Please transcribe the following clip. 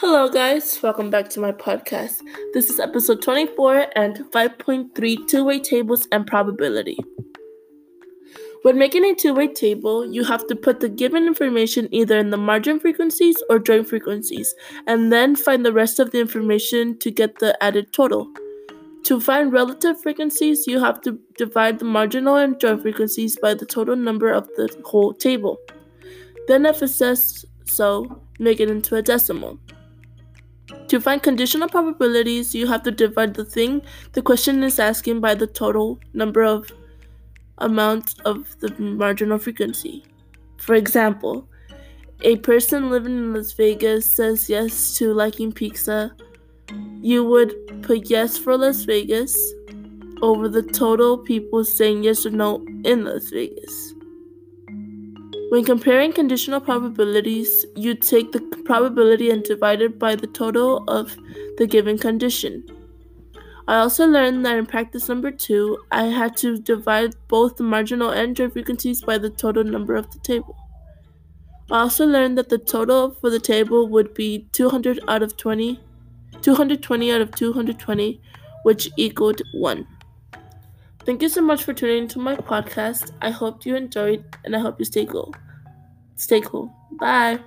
Hello, guys. Welcome back to my podcast. This is episode 24 and 5.3 two way tables and probability. When making a two way table, you have to put the given information either in the margin frequencies or joint frequencies, and then find the rest of the information to get the added total. To find relative frequencies, you have to divide the marginal and joint frequencies by the total number of the whole table. Then, if it says so, make it into a decimal. To find conditional probabilities, you have to divide the thing the question is asking by the total number of amounts of the marginal frequency. For example, a person living in Las Vegas says yes to liking pizza. You would put yes for Las Vegas over the total people saying yes or no in Las Vegas. When comparing conditional probabilities, you take the probability and divide it by the total of the given condition. I also learned that in practice number two, I had to divide both the marginal and joint frequencies by the total number of the table. I also learned that the total for the table would be 200 out of 20, 220 out of 220, which equaled 1. Thank you so much for tuning into my podcast. I hope you enjoyed and I hope you stay cool. Stay cool. Bye.